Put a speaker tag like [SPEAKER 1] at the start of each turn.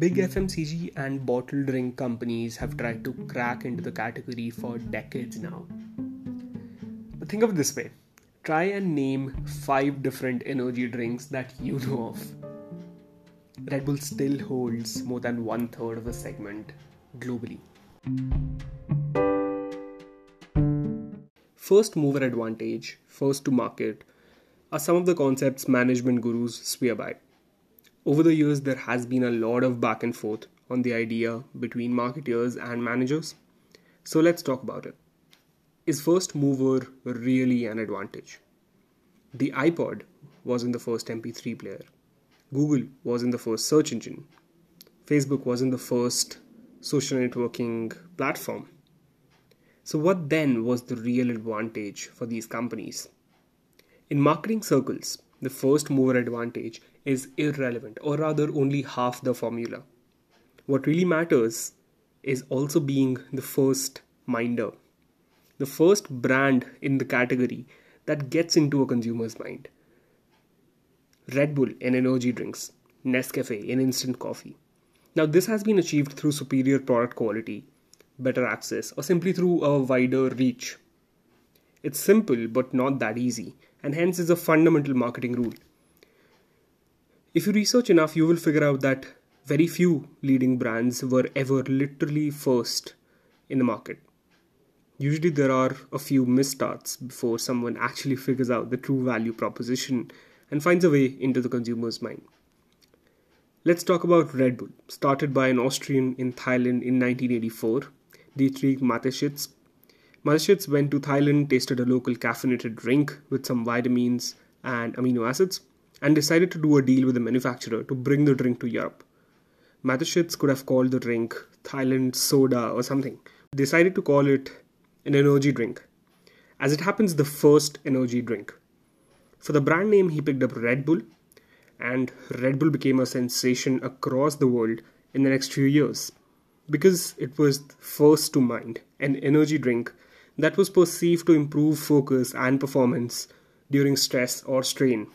[SPEAKER 1] Big hmm. FMCG and bottled drink companies have tried to crack into the category for decades now. But think of it this way try and name five different energy drinks that you know of. Red Bull still holds more than one third of the segment globally. First mover advantage, first to market, are some of the concepts management gurus swear by. Over the years, there has been a lot of back and forth on the idea between marketers and managers. So let's talk about it. Is first mover really an advantage? The iPod wasn't the first MP3 player. Google wasn't the first search engine. Facebook wasn't the first social networking platform. So, what then was the real advantage for these companies? In marketing circles, the first mover advantage is irrelevant, or rather, only half the formula. What really matters is also being the first minder, the first brand in the category that gets into a consumer's mind. Red Bull in energy drinks, Nescafe in instant coffee. Now, this has been achieved through superior product quality, better access, or simply through a wider reach. It's simple but not that easy, and hence is a fundamental marketing rule. If you research enough, you will figure out that very few leading brands were ever literally first in the market. Usually, there are a few misstarts before someone actually figures out the true value proposition and finds a way into the consumer's mind. Let's talk about Red Bull, started by an Austrian in Thailand in 1984, Dietrich Mateschitz. Mateschitz went to Thailand, tasted a local caffeinated drink with some vitamins and amino acids, and decided to do a deal with the manufacturer to bring the drink to Europe. Mateschitz could have called the drink Thailand soda or something. Decided to call it an energy drink. As it happens, the first energy drink. For the brand name, he picked up Red Bull, and Red Bull became a sensation across the world in the next few years because it was first to mind an energy drink that was perceived to improve focus and performance during stress or strain.